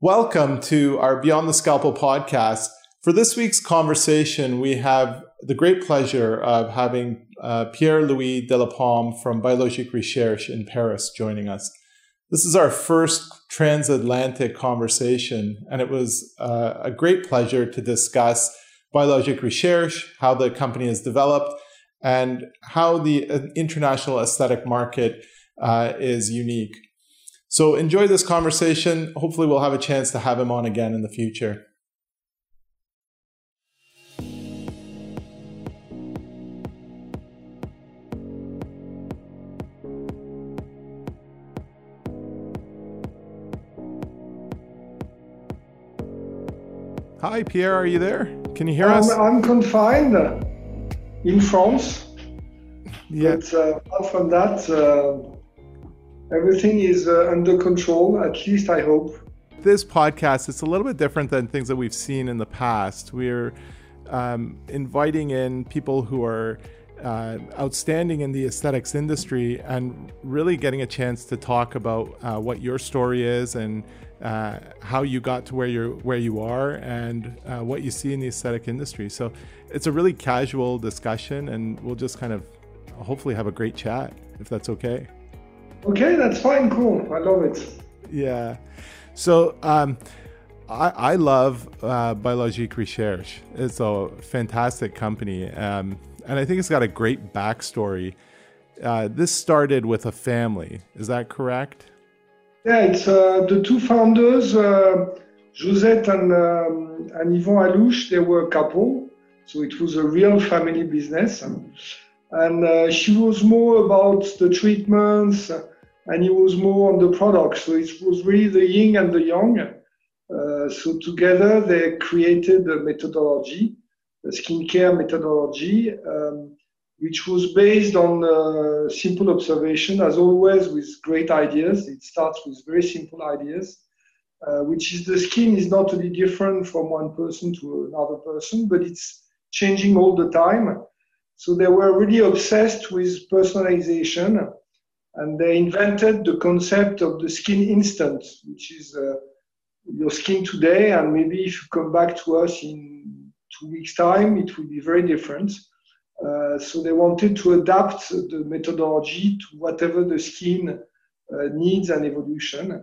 Welcome to our Beyond the Scalpel podcast. For this week's conversation, we have the great pleasure of having uh, Pierre Louis Delapalme from Biologique Recherche in Paris joining us. This is our first transatlantic conversation, and it was uh, a great pleasure to discuss Biologique Recherche, how the company has developed, and how the uh, international aesthetic market uh, is unique. So enjoy this conversation. Hopefully, we'll have a chance to have him on again in the future. Hi, Pierre, are you there? Can you hear I'm, us? I'm confined in France. Yeah. But uh, apart from that, uh, everything is uh, under control, at least I hope. This podcast is a little bit different than things that we've seen in the past. We're um, inviting in people who are uh, outstanding in the aesthetics industry and really getting a chance to talk about uh, what your story is and uh, how you got to where you're where you are and uh, what you see in the aesthetic industry. So it's a really casual discussion, and we'll just kind of hopefully have a great chat if that's okay. Okay, that's fine, cool. I love it. Yeah. So um, I, I love uh, Biologique Recherche. It's a fantastic company. Um, and I think it's got a great backstory. Uh, this started with a family. Is that correct? Yeah, it's uh, the two founders, uh, Josette and, um, and Yvan Allouche, they were a couple. So it was a real family business. And uh, she was more about the treatments and he was more on the product. So it was really the yin and the yang. Uh, so together they created a methodology, a skincare methodology, um, which was based on uh, simple observation, as always with great ideas. It starts with very simple ideas, uh, which is the skin is not really different from one person to another person, but it's changing all the time. So they were really obsessed with personalization and they invented the concept of the skin instant, which is uh, your skin today, and maybe if you come back to us in two weeks' time, it will be very different. Uh, so they wanted to adapt the methodology to whatever the skin uh, needs and evolution.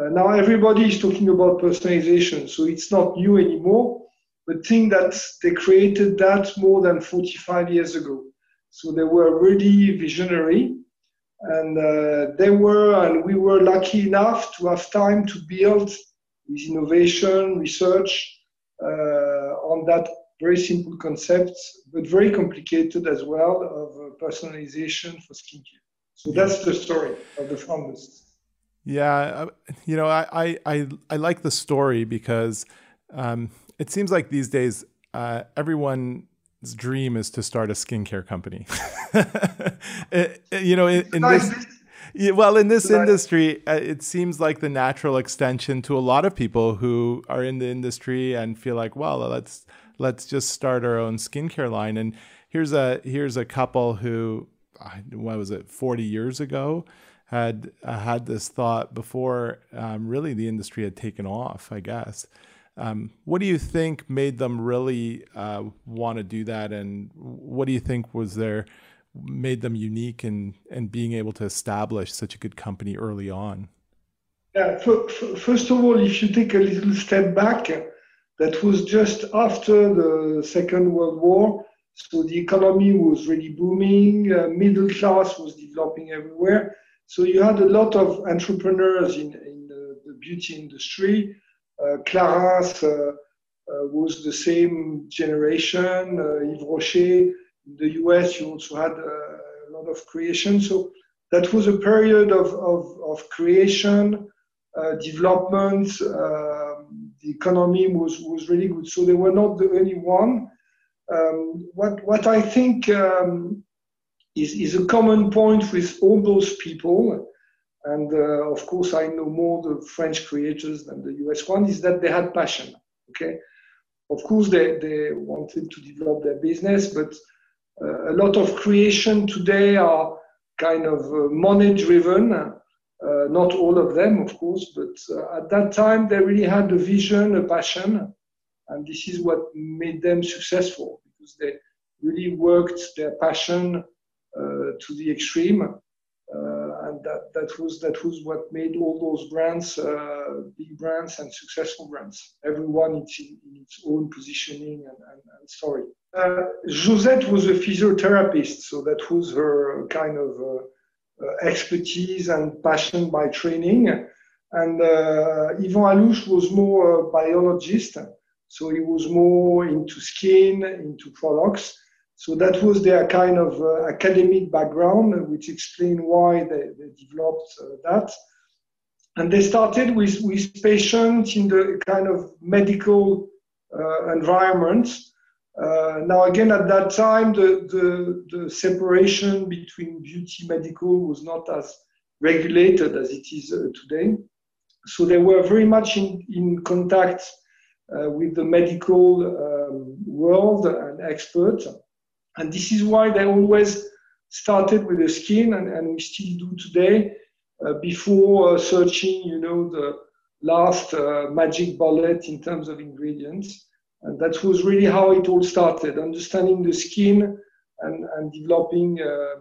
Uh, now everybody is talking about personalization, so it's not new anymore. But think that they created that more than 45 years ago. So they were really visionary and uh, they were and we were lucky enough to have time to build with innovation research uh, on that very simple concept but very complicated as well of uh, personalization for skincare. So that's the story of the founders. Yeah uh, you know i i i like the story because um, it seems like these days uh, everyone dream is to start a skincare company. it, you know, in, in this, well, in this industry, uh, it seems like the natural extension to a lot of people who are in the industry and feel like, well, let's let's just start our own skincare line. And here's a here's a couple who, what was it, 40 years ago, had uh, had this thought before um, really the industry had taken off, I guess. Um, what do you think made them really uh, want to do that, and what do you think was their made them unique in being able to establish such a good company early on? Yeah, first of all, if you take a little step back, that was just after the Second World War. So the economy was really booming, uh, middle class was developing everywhere. So you had a lot of entrepreneurs in, in the, the beauty industry uh, Clarins uh, uh, was the same generation. Yves Rocher. In the US, you also had a lot of creation. So that was a period of, of, of creation, uh, development. Um, the economy was, was really good. So they were not the only one. Um, what, what I think um, is, is a common point with all those people and uh, of course I know more the French creators than the US one, is that they had passion. Okay, of course they, they wanted to develop their business, but uh, a lot of creation today are kind of uh, money driven. Uh, not all of them, of course, but uh, at that time they really had a vision, a passion, and this is what made them successful because they really worked their passion uh, to the extreme, that, that was that was what made all those brands uh, big brands and successful brands. Everyone in, in its own positioning and, and, and story. Uh, Josette was a physiotherapist, so that was her kind of uh, expertise and passion by training. And uh, Yvan Allouche was more a biologist, so he was more into skin, into products. So that was their kind of uh, academic background, which explained why they, they developed uh, that. And they started with, with patients in the kind of medical uh, environment uh, now, again, at that time, the, the, the, separation between beauty medical was not as regulated as it is uh, today. So they were very much in, in contact uh, with the medical um, world and experts. And this is why they always started with the skin, and, and we still do today, uh, before uh, searching, you know, the last uh, magic bullet in terms of ingredients. And that was really how it all started, understanding the skin and, and developing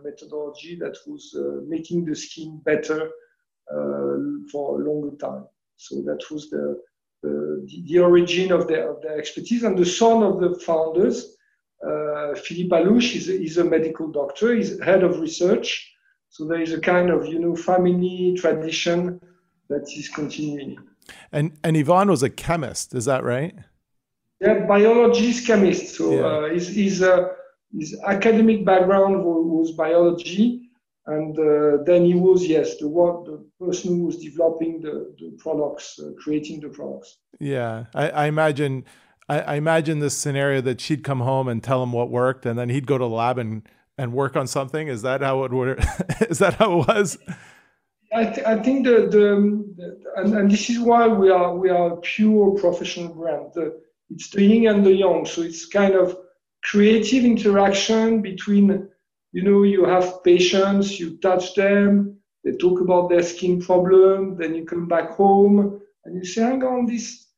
methodology that was uh, making the skin better uh, for a longer time. So that was the, the, the origin of their, of their expertise. And the son of the founders, uh, Philippe Allouche, is a, is a medical doctor, he's head of research. So there is a kind of, you know, family tradition that is continuing. And, and Yvan was a chemist, is that right? Yeah, biologist, chemist. So yeah. uh, his, his, uh, his academic background was, biology, and uh, then he was yes the one the person who was developing the, the products, uh, creating the products. Yeah, I, I imagine. I, I imagine this scenario that she'd come home and tell him what worked, and then he'd go to the lab and, and work on something. Is that how it would? is that how it was? I, th- I think the, the, and, and, this is why we are we are a pure professional brand. The, it's the yin and the yang. So it's kind of creative interaction between, you know, you have patients, you touch them, they talk about their skin problem, then you come back home and you say, hang on, this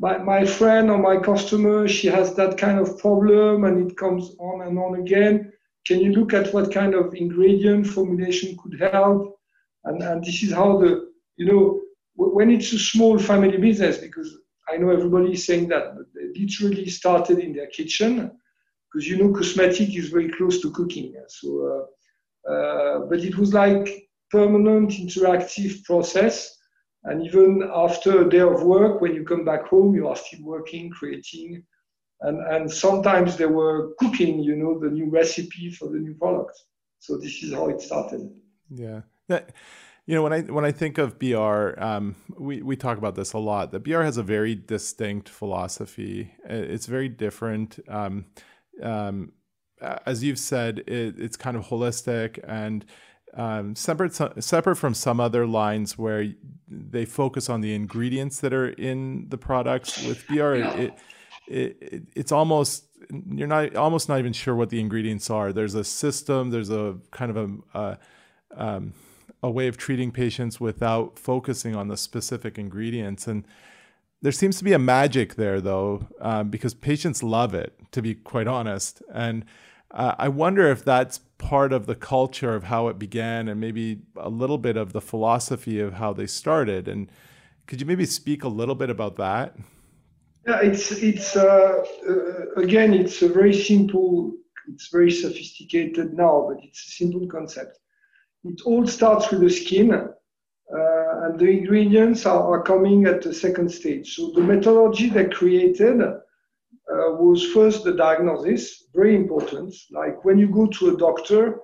my, my friend or my customer, she has that kind of problem and it comes on and on again. Can you look at what kind of ingredient formulation could help? And, and this is how the, you know, when it's a small family business, because I know everybody is saying that, but they literally started in their kitchen because you know cosmetic is very close to cooking. So, uh, uh, but it was like permanent interactive process. And even after a day of work, when you come back home, you are still working, creating, and, and sometimes they were cooking, you know, the new recipe for the new product. So this is how it started. Yeah. That, you know, when I when I think of BR, um, we we talk about this a lot. That BR has a very distinct philosophy. It's very different. Um, um, as you've said, it, it's kind of holistic and um, separate separate from some other lines where they focus on the ingredients that are in the products. With BR, it, it, it, it's almost you're not almost not even sure what the ingredients are. There's a system. There's a kind of a, a um, a way of treating patients without focusing on the specific ingredients. And there seems to be a magic there, though, um, because patients love it, to be quite honest. And uh, I wonder if that's part of the culture of how it began and maybe a little bit of the philosophy of how they started. And could you maybe speak a little bit about that? Yeah, it's it's uh, uh, again, it's a very simple, it's very sophisticated now, but it's a simple concept. It all starts with the skin, uh, and the ingredients are, are, coming at the second stage. So the methodology they created uh, was first the diagnosis, very important. Like when you go to a doctor,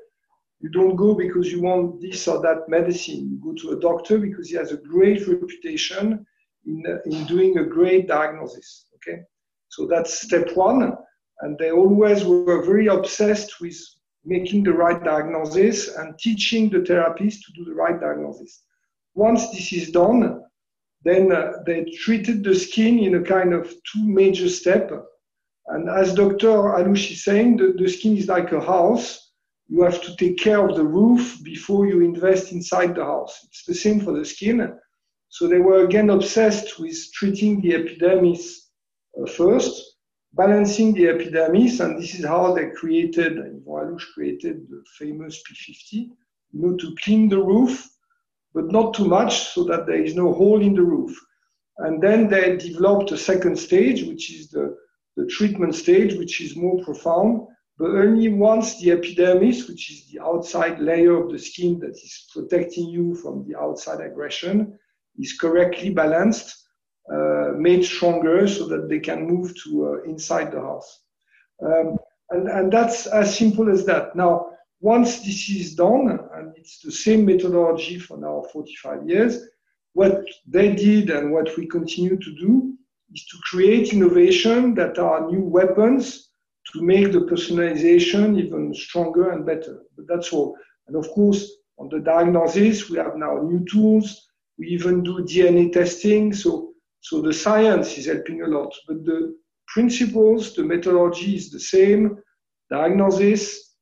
you don't go because you want this or that medicine. You go to a doctor because he has a great reputation in, in doing a great diagnosis. Okay, so that's step one. And they always were very obsessed with making the right diagnosis and teaching the therapist to do the right diagnosis. Once this is done, then uh, they treated the skin in a kind of two major step. And as Dr. Allouche is saying, the, the skin is like a house. you have to take care of the roof before you invest inside the house. It's the same for the skin. So they were again obsessed with treating the epidermis uh, first, balancing the epidermis, and this is how they created, Yvan created the famous P50, you know, to clean the roof, but not too much so that there is no hole in the roof. And then they developed a second stage, which is the, the treatment stage, which is more profound, but only once the epidermis, which is the outside layer of the skin that is protecting you from the outside aggression, is correctly balanced, uh, made stronger so that they can move to uh, inside the house. Um, and, and that's as simple as that. Now, once this is done, and it's the same methodology for now 45 years, what they did and what we continue to do is to create innovation that are new weapons to make the personalization even stronger and better. But that's all. And of course, on the diagnosis, we have now new tools. We even do DNA testing. So, so the science is helping a lot. But the principles, the methodology is the same. Diagnosis,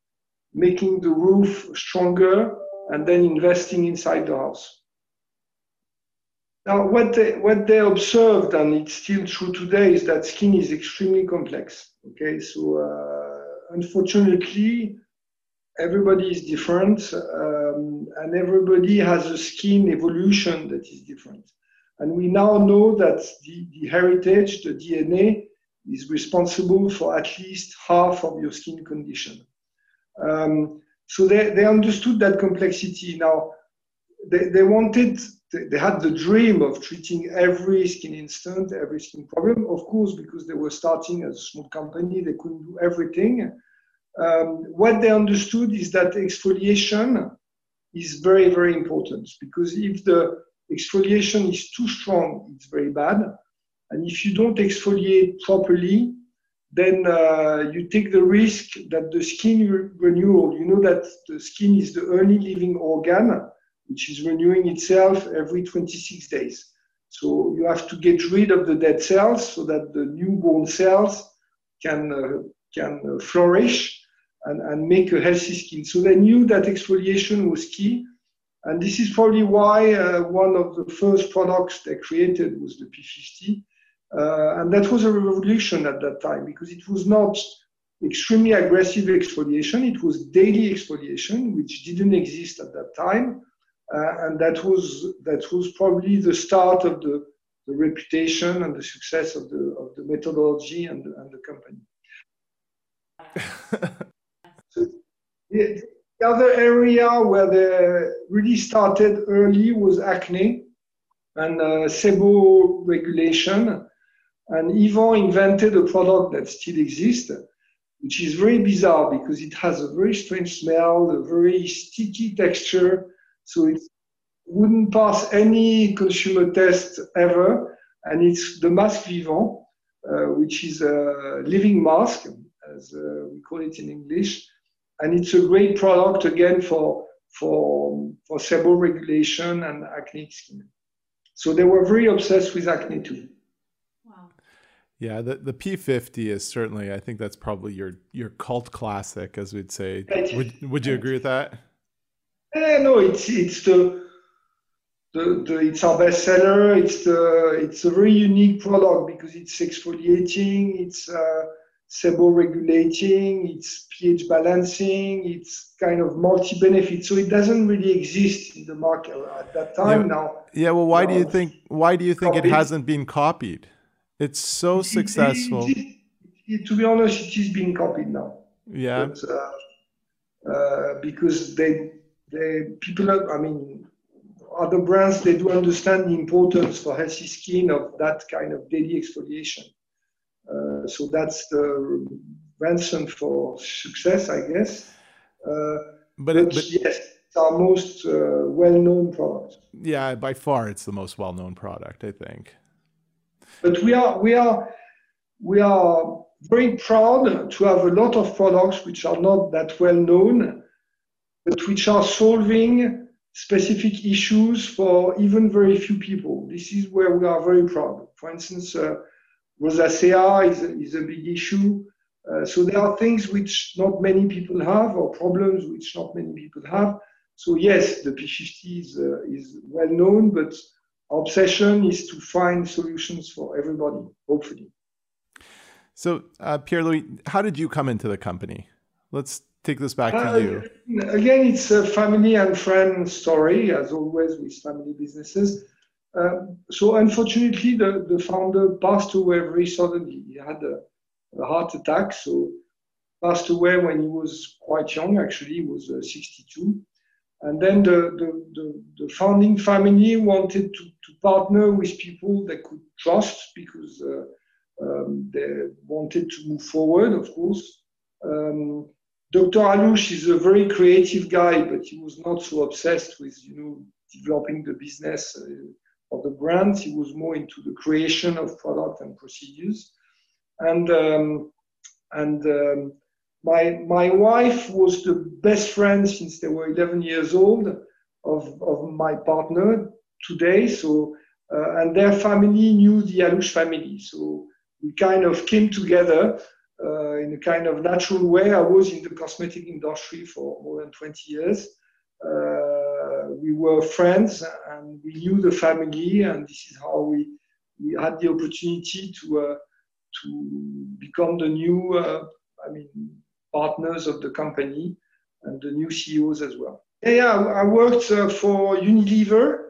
making the roof stronger, and then investing inside the house. Now, what they, what they observed, and it's still true today, is that skin is extremely complex. Okay, so uh, unfortunately, everybody is different, um, and everybody has a skin evolution that is different. And we now know that the, the heritage, the DNA, is responsible for at least half of your skin condition. Um, so they, they understood that complexity. Now, they, they wanted they had the dream of treating every skin instant, every skin problem. Of course, because they were starting as a small company, they couldn't do everything. Um, what they understood is that exfoliation is very, very important because if the exfoliation is too strong, it's very bad. And if you don't exfoliate properly, then uh, you take the risk that the skin renewal, you know that the skin is the only living organ which is renewing itself every 26 days. So you have to get rid of the dead cells so that the newborn cells can, uh, can uh, flourish and, and make a healthy skin. So they knew that exfoliation was key. And this is probably why uh, one of the first products they created was the P50. Uh, and that was a revolution at that time because it was not extremely aggressive exfoliation, it was daily exfoliation, which didn't exist at that time. Uh, and that was that was probably the start of the, the reputation and the success of the of the methodology and the, and the company. so the, the other area where they really started early was acne and uh, SEBO regulation. And Yvan invented a product that still exists, which is very bizarre because it has a very strange smell, a very sticky texture, so it wouldn't pass any consumer test ever. And it's the Masque Vivant, uh, which is a living mask, as uh, we call it in English. And it's a great product again for, for, for SEBO regulation and acne skin. So they were very obsessed with acne too. Wow. Yeah, the, the P50 is certainly, I think that's probably your, your cult classic, as we'd say. Would, would you agree with that? Eh, no, it's it's the, the, the it's our bestseller. It's the it's a very unique product because it's exfoliating, it's uh, SEBO regulating, it's pH balancing, it's kind of multi benefit. So it doesn't really exist in the market at that time. Yeah. Now, yeah. Well, why do you think why do you think copied. it hasn't been copied? It's so it, successful. It, it, to be honest, it is being copied now. Yeah. But, uh, uh, because they they, people, I mean, other brands, they do understand the importance for healthy skin of that kind of daily exfoliation. Uh, so that's the ransom for success, I guess. Uh, but, it, but, yes, it's our most uh, well-known product. Yeah, by far, it's the most well-known product, I think. But we are we are we are very proud to have a lot of products which are not that well known but which are solving specific issues for even very few people. This is where we are very proud. For instance, uh, rosacea is a, is a big issue. Uh, so there are things which not many people have, or problems which not many people have. So yes, the P50 is, uh, is well known, but our obsession is to find solutions for everybody, hopefully. So, uh, Pierre Louis, how did you come into the company? Let's take this back to uh, you. Again, it's a family and friend story, as always with family businesses. Um, so, unfortunately, the, the founder passed away very suddenly. He had a, a, heart attack, so passed away when he was quite young. Actually, he was uh, 62. And then the, the, the, the, founding family wanted to, to partner with people they could trust because uh, um, they wanted to move forward, of course. Um, Dr. Allouche is a very creative guy, but he was not so obsessed with, you know, developing the business uh, of the brand. He was more into the creation of product and procedures. And um, and um, my my wife was the best friend since they were 11 years old of, of my partner today. So uh, and their family knew the Allouche family. So we kind of came together uh, in a kind of natural way. I was in the cosmetic industry for more than 20 years. Uh, we were friends and we knew the family, and this is how we, we had the opportunity to, uh, to become the new, uh, I mean, partners of the company and the new CEOs as well. Yeah, yeah I worked uh, for Unilever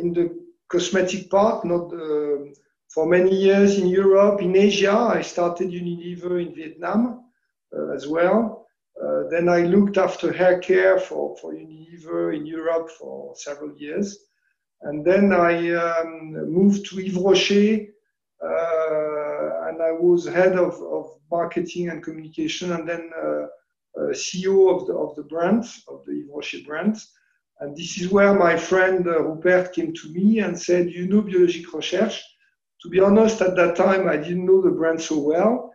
in the cosmetic part, not the for many years in Europe, in Asia. I started Unilever in Vietnam uh, as well. Uh, then I looked after hair care for, for Unilever in Europe for several years. And then I um, moved to Yves Rocher uh, and I was head of, of marketing and communication and then uh, uh, CEO of the, of the brand, of the Yves Rocher brand. And this is where my friend uh, Rupert came to me and said, You know Biologique Recherche, to be honest, at that time, I didn't know the brand so well.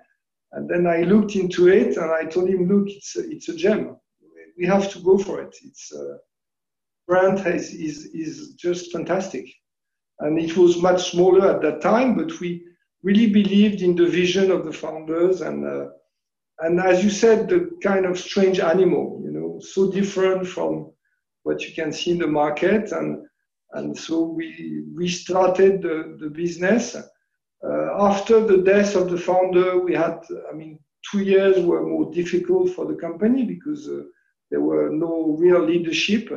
And then I looked into it and I told him, look, it's a, it's a gem. We have to go for it. It's uh, brand has, is, is just fantastic. And it was much smaller at that time, but we really believed in the vision of the founders. And, uh, and as you said, the kind of strange animal, you know, so different from what you can see in the market. And and so we restarted the, the business. Uh, after the death of the founder, we had, I mean, two years were more difficult for the company because uh, there were no real leadership.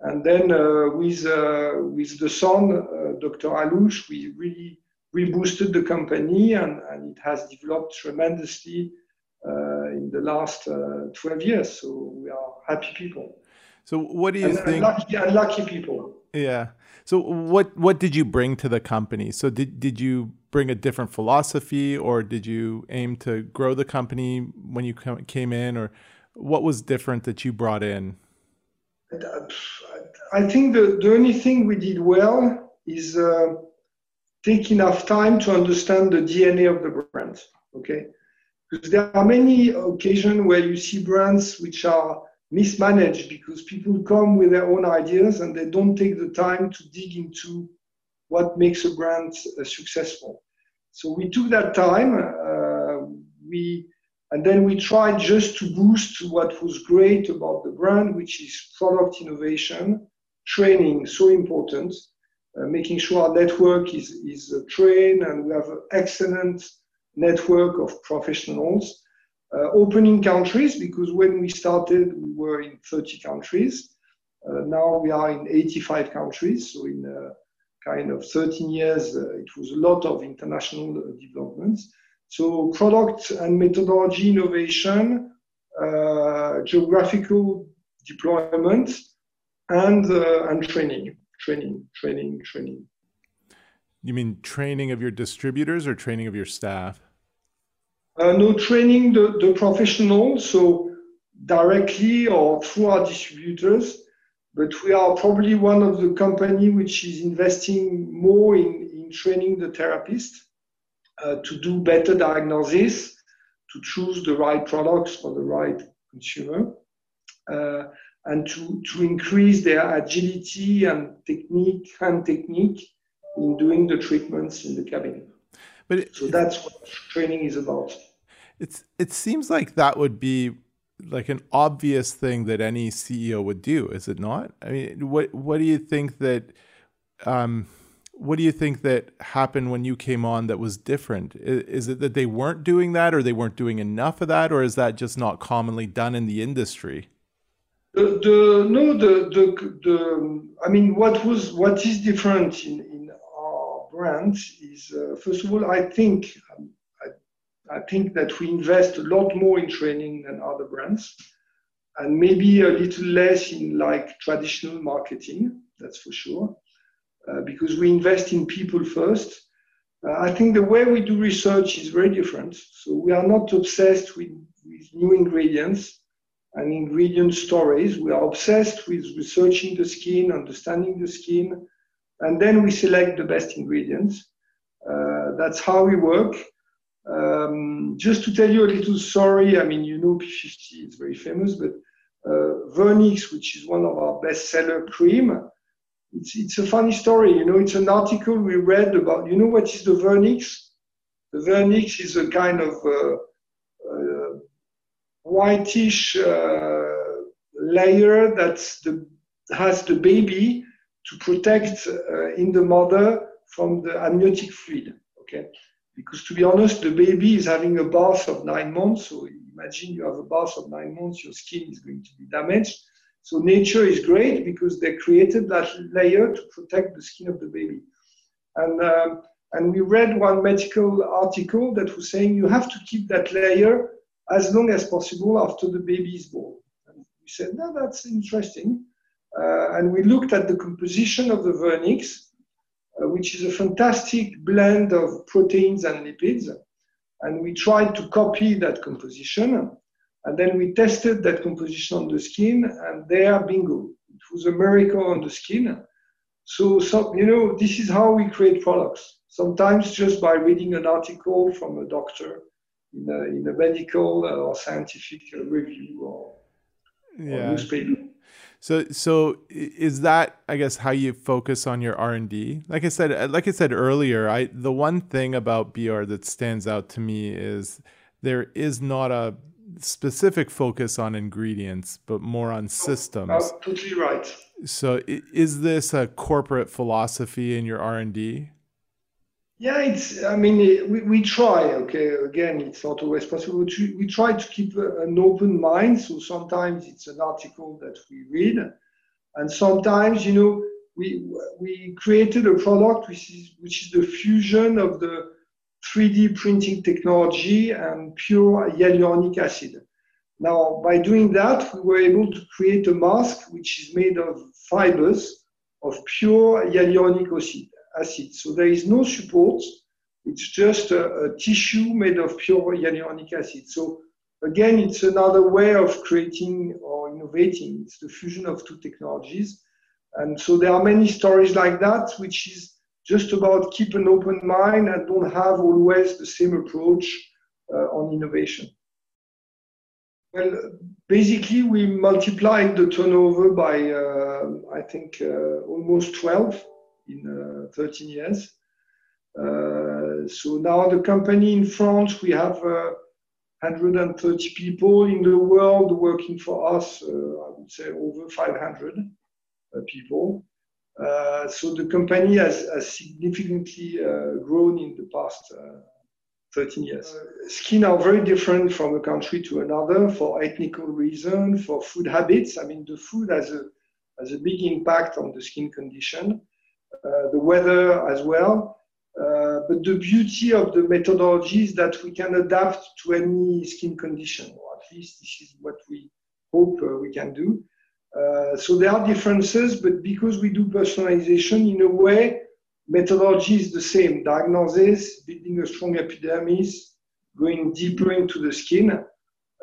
And then uh, with, uh, with the son, uh, Dr. Allouche, we really reboosted the company and, and it has developed tremendously uh, in the last 12 years. So we are happy people. So what do you and, think? And lucky, and lucky people. Yeah. So what what did you bring to the company? So did did you bring a different philosophy, or did you aim to grow the company when you came in, or what was different that you brought in? I think the, the only thing we did well is uh, take enough time to understand the DNA of the brand. Okay, because there are many occasions where you see brands which are mismanaged because people come with their own ideas and they don't take the time to dig into what makes a brand uh, successful. So we took that time. Uh, we and then we tried just to boost what was great about the brand, which is product innovation, training, so important, uh, making sure our network is, is uh, trained and we have an excellent network of professionals Uh, opening countries because when we started, we were in 30 countries. Uh, now we are in 85 countries. So in uh, kind of 13 years, uh, it was a lot of international uh, developments. So product and methodology innovation, geographical deployment, and and training, training, training, training. You mean training of your distributors or training of your staff? Uh, no training the, the professionals, so directly or through our distributors. But we are probably one of the company which is investing more in, in training the therapist uh, to do better diagnosis, to choose the right products for the right consumer, uh, and to, to increase their agility and technique and technique in doing the treatments in the cabinet. But it, so that's what training is about. It's it seems like that would be like an obvious thing that any CEO would do, is it not? I mean, what what do you think that um, what do you think that happened when you came on that was different? Is, it that they weren't doing that, or they weren't doing enough of that, or is that just not commonly done in the industry? The, the no the, the the I mean what was what is different in, in our brand is uh, first of all I think um, I, think that we invest a lot more in training than other brands and maybe a little less in like traditional marketing that's for sure uh, because we invest in people first. Uh, I think the way we do research is very different. So we are not obsessed with, with new ingredients and ingredient stories. We are obsessed with researching the skin, understanding the skin, and then we select the best ingredients. Uh, that's how we work. Um, just to tell you a little story, I mean, you know, P50 is very famous, but uh, Vernix, which is one of our bestseller cream, it's, it's a funny story. You know, it's an article we read about, you know what is the vernix? The vernix is a kind of uh, uh, whitish uh, layer that has the baby to protect uh, in the mother from the amniotic fluid. Okay, because to be honest, the baby is having a bath of nine months. So imagine you have a bath of nine months, your skin is going to be damaged. So nature is great because they created that layer to protect the skin of the baby. And, um, and we read one medical article that was saying you have to keep that layer as long as possible after the baby is born. And we said, no, that's interesting. Uh, and we looked at the composition of the vernix, which is a fantastic blend of proteins and lipids. And we tried to copy that composition. And then we tested that composition on the skin, and there, bingo, it was a miracle on the skin. So, so, you know, this is how we create products. Sometimes just by reading an article from a doctor in a, in a medical or scientific review or, yeah. or newspaper. So, so is that I guess how you focus on your R and D? Like I said, like I said earlier, I the one thing about BR that stands out to me is there is not a specific focus on ingredients, but more on systems. Oh, totally right. So, is this a corporate philosophy in your R and D? Yeah, it's. I mean, we, we try. Okay, again, it's not always possible. We try to keep an open mind. So sometimes it's an article that we read, and sometimes, you know, we we created a product which is which is the fusion of the 3D printing technology and pure hyaluronic acid. Now, by doing that, we were able to create a mask which is made of fibers of pure hyaluronic acid. So there is no support. It's just a, a tissue made of pure hyaluronic acid. So again, it's another way of creating or innovating. It's the fusion of two technologies. And so there are many stories like that, which is just about keep an open mind and don't have always the same approach uh, on innovation. Well, basically, we multiplied the turnover by, uh, I think, uh, almost 12 in uh, 13 years. Uh, so now the company in France, we have 130 uh, people in the world working for us, I would say over 500 people. Uh, so the company has, has significantly uh, grown in the past uh, 13 years. skin are very different from a country to another for ethnical reason, for food habits. I mean, the food has a, has a big impact on the skin condition, the weather as well. Uh, but the beauty of the methodology is that we can adapt to any skin condition, or at least this is what we hope uh, we can do. Uh, so there are differences, but because we do personalization in a way, methodology is the same. Diagnosis, building a strong epidermis, going deeper into the skin.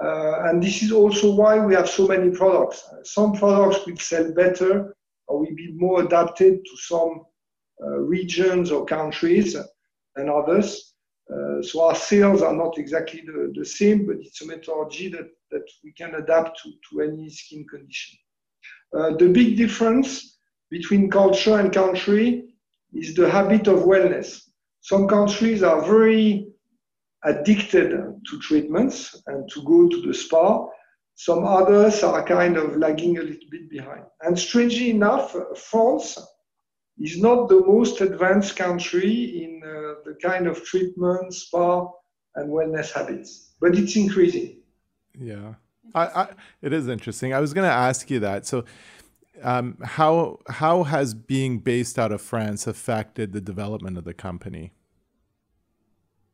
Uh, and this is also why we have so many products. Some products will sell better or will be more adapted to some uh, regions or countries than others. Uh, so our sales are not exactly the, the same, but it's a methodology that, that we can adapt to, to any skin condition. Uh, the big difference between culture and country is the habit of wellness. Some countries are very addicted to treatments and to go to the spa. Some others are kind of lagging a little bit behind. And strangely enough, France is not the most advanced country in uh, the kind of treatment, spa, and wellness habits, but it's increasing. Yeah, I, I, it is interesting. I was going to ask you that. So, um, how how has being based out of France affected the development of the company?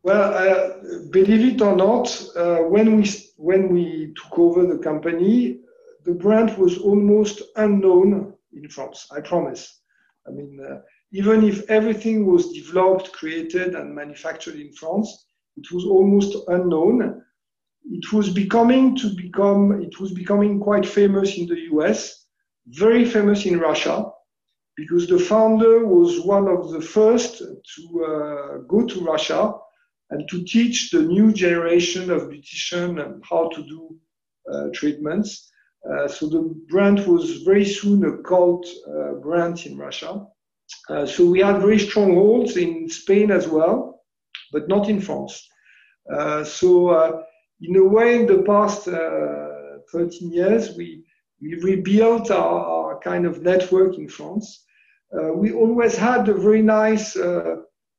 Well, uh, believe it or not, uh, when we when we took over the company, the brand was almost unknown in France. I promise. I mean, uh, even if everything was developed, created, and manufactured in France, it was almost unknown. It was becoming to become. It was becoming quite famous in the US, very famous in Russia, because the founder was one of the first to uh, go to Russia and to teach the new generation of beauticians how to do uh, treatments. Uh, so the brand was very soon a cult uh, brand in Russia. Uh, so we had very strong holds in Spain as well, but not in France. Uh, so uh, in a way, in the past 13 years, we, we rebuilt our, our, kind of network in France. we always had a very nice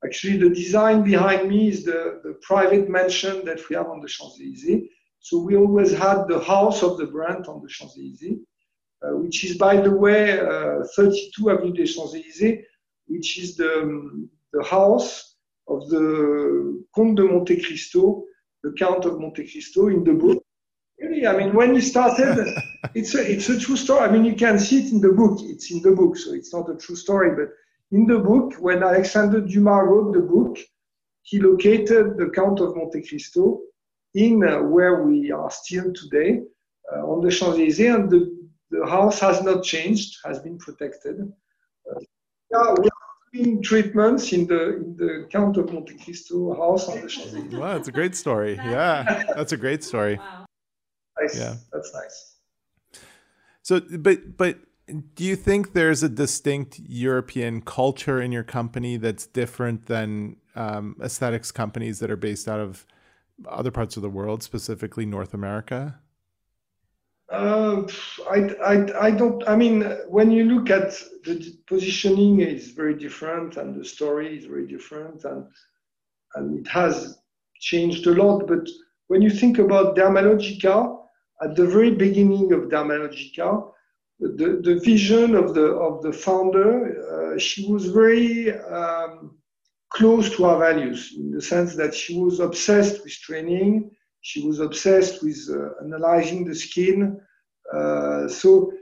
Actually, the design behind me is the, the private mansion that we have on the Champs-Élysées. So we always had the house of the brand on the Champs-Élysées, uh, which is, by the way, uh, 32 Avenue des Champs-Élysées, which is the, the house of the Comte de Monte Cristo, the Count of Monte Cristo in the book. Really, I mean, when he started, it's a, it's a true story. I mean, you can see it in the book. It's in the book, so it's not a true story. But in the book, when Alexander Dumas wrote the book, he located the Count of Monte Cristo in uh, where we are still today uh, on the Champs-Élysées, and the, the, house has not changed, has been protected. Uh, yeah, we are doing treatments in the in the Count of Monte Cristo house on the Champs-Élysées. Wow, that's a great story. Yeah, that's a great story. Wow. Nice. Yeah, that's nice. So, but but do you think there's a distinct European culture in your company that's different than um, aesthetics companies that are based out of other parts of the world, specifically North America? Uh, I, I, I don't. I mean, when you look at the positioning, is very different, and the story is very different, and and it has changed a lot. But when you think about Dermalogica, at the very beginning of Dermalogica, the, the vision of the of the founder, uh, she was very um, close to our values in the sense that she was obsessed with training. She was obsessed with uh, analyzing the skin. Uh, so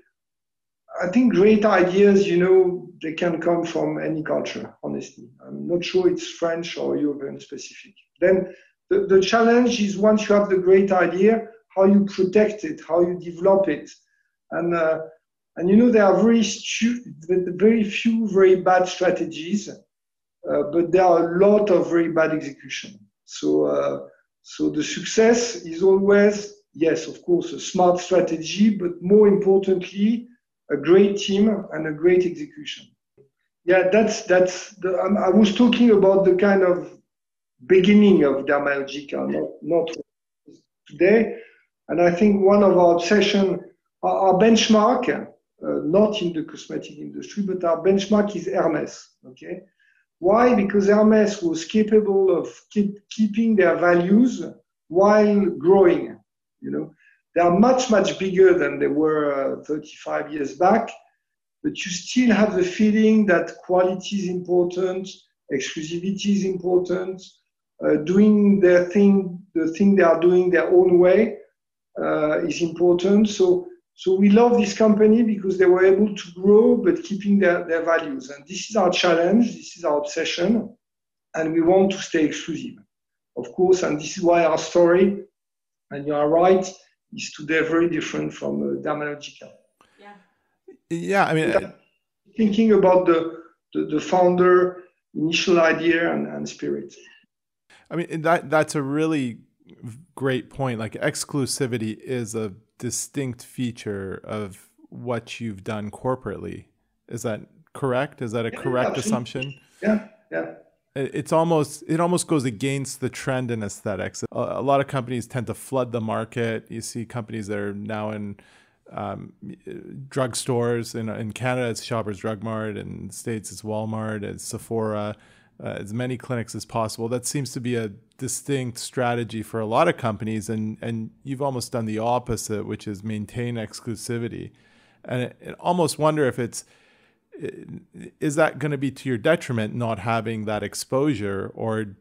I think great ideas, you know, they can come from any culture, honestly. I'm not sure it's French or European specific. Then the, the challenge is once you have the great idea, how you protect it, how you develop it. And, uh, and you know, there are very, stu- very few very bad strategies uh, but there are a lot of very bad execution. So, uh, so the success is always, yes, of course, a smart strategy, but more importantly, a great team and a great execution. Yeah, that's that's. The, um, I was talking about the kind of beginning of Dermalogica, not not today. And I think one of our obsession, our, our benchmark, not in the cosmetic industry, but our benchmark is Hermes. Okay, why? Because Hermes was capable of keep, keeping their values while growing. You know, they are much much bigger than they were uh, 35 years back, but you still have the feeling that quality is important, exclusivity is important, uh, doing their thing, the thing they are doing their own way uh, is important. So so we love this company because they were able to grow but keeping their, their values. And this is our challenge, this is our obsession, and we want to stay exclusive, of course. And this is why our story, and you are right, is today very different from uh, Dermalogica. Yeah. Yeah, I mean, yeah. thinking about the, the, the, founder initial idea and, and spirit. I mean, that that's a really great point. Like exclusivity is a distinct feature of what you've done corporately. Is that correct? Is that a yeah, correct assumption? Yeah, yeah. it's almost it almost goes against the trend in aesthetics. A, lot of companies tend to flood the market. You see companies that are now in um, drugstores in in Canada, it's Shoppers Drug Mart, in the States, it's Walmart, it's Sephora, uh, as many clinics as possible. That seems to be a distinct strategy for a lot of companies, and and you've almost done the opposite, which is maintain exclusivity, and I almost wonder if it's is that going to be to your detriment not having that exposure? Or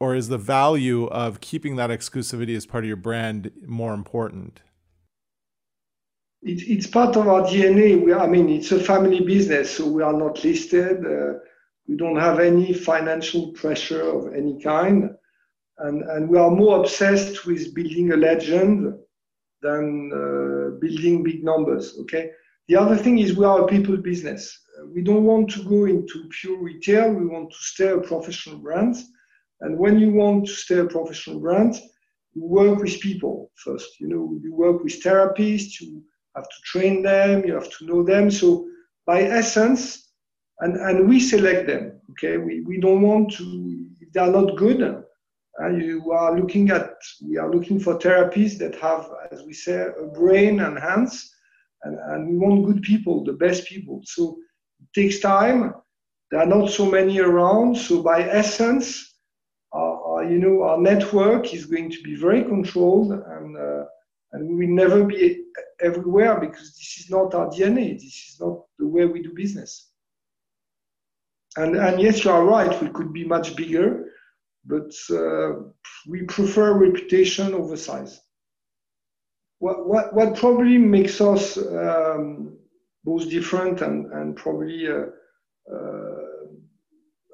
or is the value of keeping that exclusivity as part of your brand more important? It, it's part of our dna we, i mean it's a family business so we are not listed. Uh, we don't have any financial pressure of any kind and, and we are more obsessed with building a legend than uh, building big numbers okay the other thing is we are a people business. We don't want to go into pure retail. We want to stay a professional brand. And when you want to stay a professional brand, you work with people first. You know, you work with therapists. You have to train them. You have to know them. So by essence, and, and we select them. Okay, we, we don't want to. If they are not good, uh, you are looking at. We are looking for therapies that have, as we say, a brain and hands and, and we want good people, the best people. So it takes time. There are not so many around. So by essence, you know, our network is going to be very controlled, and uh, and we will never be everywhere because this is not our DNA. This is not the way we do business. And and yes, you are right. We could be much bigger, but uh, we prefer reputation over size what, what, what probably makes us um, both different and, and probably, uh, uh,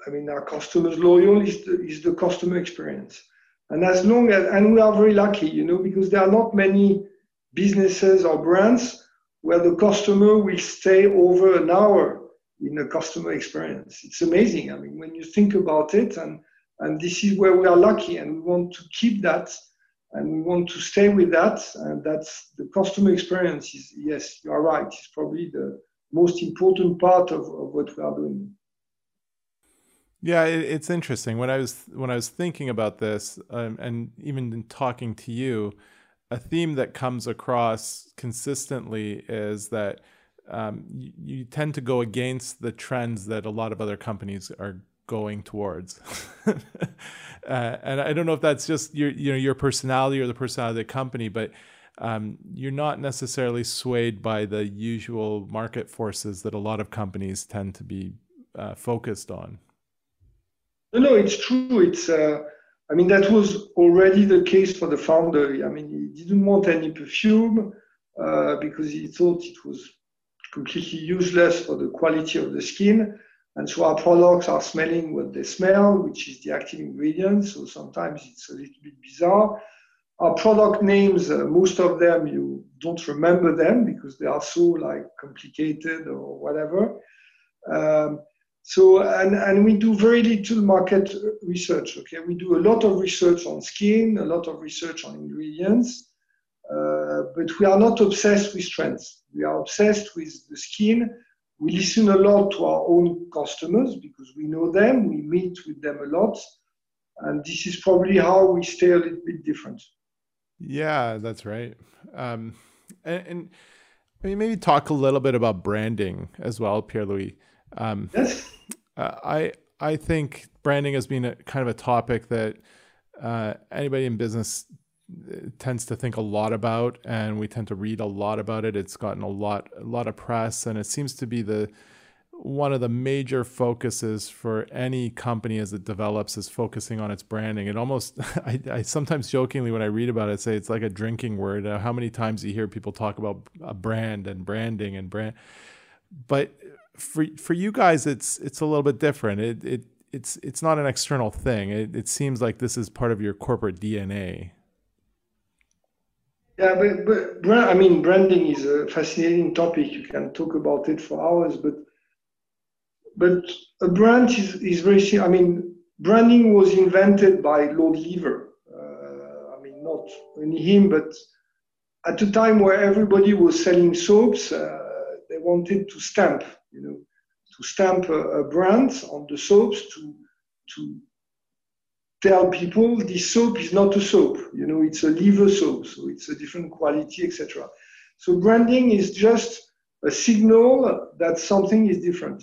I mean, our customers loyal is the, is the customer experience. And as long as, and we are very lucky, you know, because there are not many businesses or brands where the customer will stay over an hour in a customer experience. It's amazing. I mean, when you think about it, and, and this is where we are lucky, and we want to keep that and we want to stay with that. And that's the customer experience. Is yes, you are right. It's probably the most important part of, of what we are doing. Yeah, it, it's interesting. When I was when I was thinking about this, um, and even in talking to you, a theme that comes across consistently is that um, you, you tend to go against the trends that a lot of other companies are going towards. uh, and I don't know if that's just your you know your personality or the personality of the company, but um, you're not necessarily swayed by the usual market forces that a lot of companies tend to be uh, focused on. No, no, it's true. It's uh, I mean that was already the case for the founder. I mean he didn't want any perfume uh, because he thought it was completely useless for the quality of the skin. And so our products are smelling what they smell, which is the active ingredient. So sometimes it's a little bit bizarre. Our product names, uh, most of them you don't remember them because they are so like complicated or whatever. Um, so and, and we do very little market research. Okay, we do a lot of research on skin, a lot of research on ingredients, but we are not obsessed with trends. We are obsessed with the skin we listen a lot to our own customers because we know them, we meet with them a lot, and this is probably how we stay a little bit different. Yeah, that's right. Um, and, and maybe talk a little bit about branding as well, Pierre Louis. Um, yes. Uh, I I think branding has been a kind of a topic that uh, anybody in business tends to think a lot about and we tend to read a lot about it. It's gotten a lot a lot of press and it seems to be the one of the major focuses for any company as it develops is focusing on its branding. It almost I, I sometimes jokingly when i read about it say it's like a drinking word. How many times you hear people talk about a brand and branding and brand but for for you guys it's it's a little bit different. It it it's it's not an external thing. It, it seems like this is part of your corporate dna yeah, but, but I mean, branding is a fascinating topic. You can talk about it for hours, but but a brand is, is very. I mean, branding was invented by Lord Lever. Uh, I mean, not only him, but at a time where everybody was selling soaps, uh, they wanted to stamp, you know, to stamp a, a, brand on the soaps to to tell people this soap is not a soap. You know, it's a Lever soap, so it's a different quality, etc. So branding is just a signal that something is different.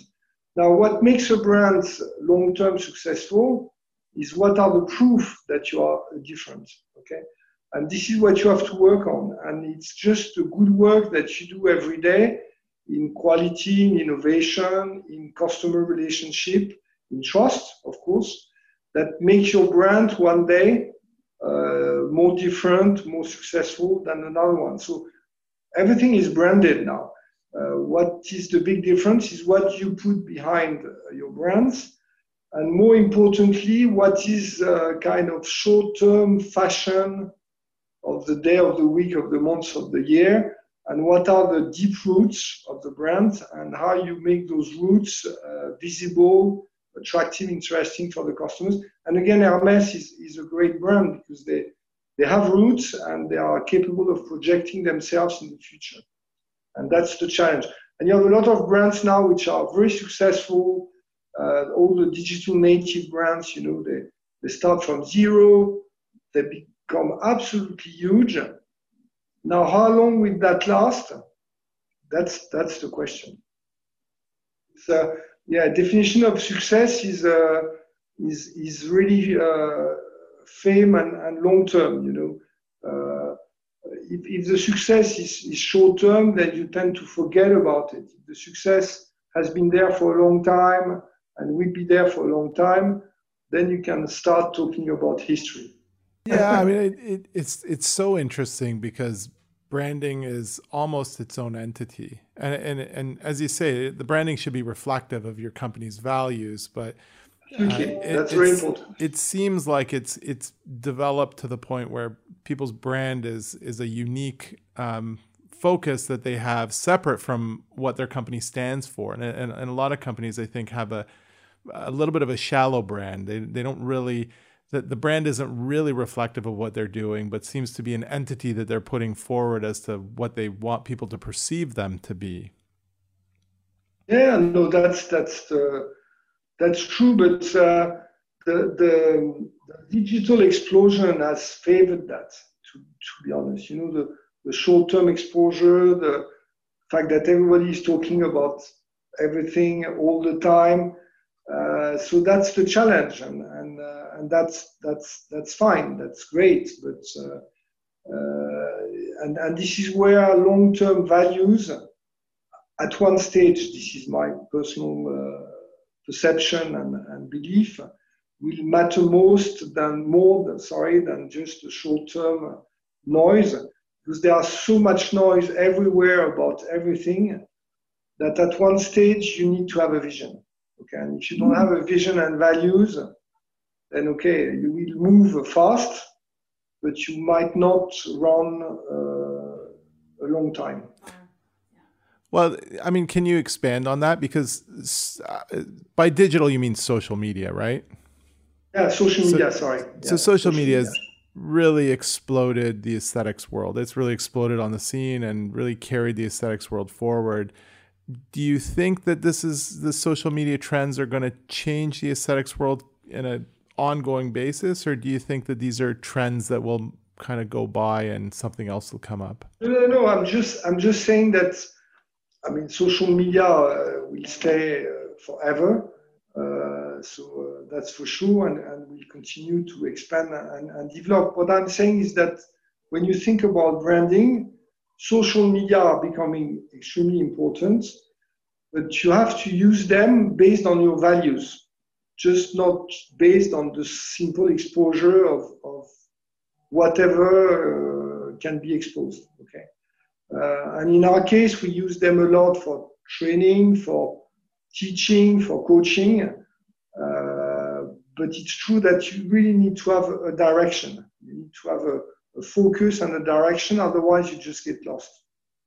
Now, what makes a brand long-term successful is what are the proof that you are different. Okay, and this is what you have to work on, and it's just the good work that you do every day in quality, in innovation, in customer relationship, in trust, of course, that makes your brand one day uh, more different, more successful than another one. So everything is branded now. Uh, what is the big difference is what you put behind uh, your brands. And more importantly, what is uh, kind of short term fashion of the day, of the week, of the month, of the year, and what are the deep roots of the brand, and how you make those roots uh, visible, attractive, interesting for the customers. And again, Hermes is, is a great brand because they, they have roots and they are capable of projecting themselves in the future. And that's the challenge. And you have a lot of brands now which are very successful. Uh, all the digital native brands, you know, they, they start from zero, they become absolutely huge. Now, how long will that last? That's, that's the question. So, yeah, definition of success is uh, is is really uh, fame and, and long term. You know, uh, if, if the success is, is short term, then you tend to forget about it. If the success has been there for a long time and will be there for a long time, then you can start talking about history. yeah, I mean, it, it, it's it's so interesting because branding is almost its own entity. And, and, and as you say, the branding should be reflective of your company's values, but uh, it, That's very important. It seems like it's it's developed to the point where people's brand is is a unique um, focus that they have separate from what their company stands for. And, and, and a lot of companies, I think, have a a little bit of a shallow brand. They they don't really that the brand isn't really reflective of what they're doing, but seems to be an entity that they're putting forward as to what they want people to perceive them to be. Yeah, no, that's that's the, that's true, but uh, the, the, the digital explosion has favored that. To to be honest, you know the the short term exposure, the fact that everybody is talking about everything all the time. Uh, so that's the challenge, and and uh, and that's that's that's fine. That's great, but uh, uh, and and this is where long term values. At one stage, this is my personal perception and, and belief will matter most than more than sorry than just a short term noise because there are so much noise everywhere about everything that at one stage you need to have a vision Okay, and if you don't have a vision and values, then okay, you will move fast, but you might not run uh, a long time. Well, I mean, can you expand on that? Because uh, by digital, you mean social media, right? Yeah, social media, so, sorry. Yeah, so social, social media has really exploded the aesthetics world. It's really exploded on the scene and really carried the aesthetics world forward do you think that this is the social media trends are going to change the aesthetics world in an ongoing basis, or do you think that these are trends that will kind of go by and something else will come up? No, no, no. I'm just I'm just saying that I mean social media uh, will stay uh, forever. Uh, so uh, that's for sure, and, and we continue to expand and, and develop. What I'm saying is that when you think about branding, social media are becoming extremely important, but you have to use them based on your values, just not based on the simple exposure of, of whatever uh, can be exposed. Okay. Uh, and in our case, we use them a lot for training, for teaching, for coaching. Uh, but it's true that you really need to have a direction. You need to have a, a focus and a direction. Otherwise, you just get lost.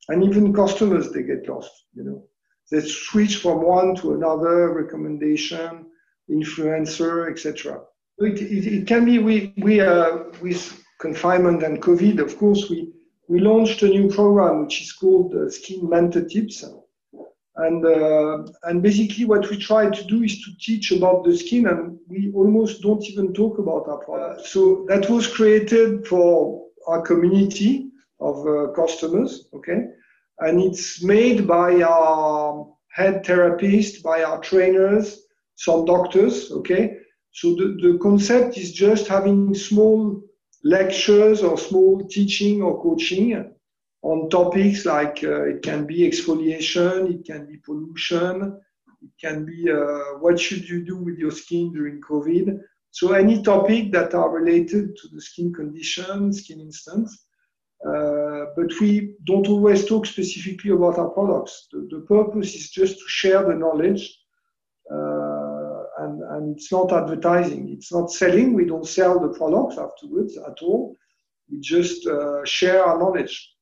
And even customers, they get lost. You know, they switch from one to another recommendation, influencer, etc. It, it, it, can be we we uh, with confinement and COVID, of course, we we launched a new program which is called uh, Skin Mentor Tips. And, uh, and basically what we try to do is to teach about the skin and we almost don't even talk about our product. So that was created for our community of uh, customers, okay? And it's made by our head therapist, by our trainers, some doctors, okay? So the, the concept is just having small lectures or small teaching or coaching on topics like uh, it can be exfoliation, it can be pollution, it can be uh, what should you do with your skin during COVID. So any topic that are related to the skin condition, skin instant. Uh, but we don't always talk specifically about our products. The, the purpose is just to share the knowledge, uh, and, and it's not advertising. It's not selling. We don't sell the products afterwards at all. We just uh, share our knowledge.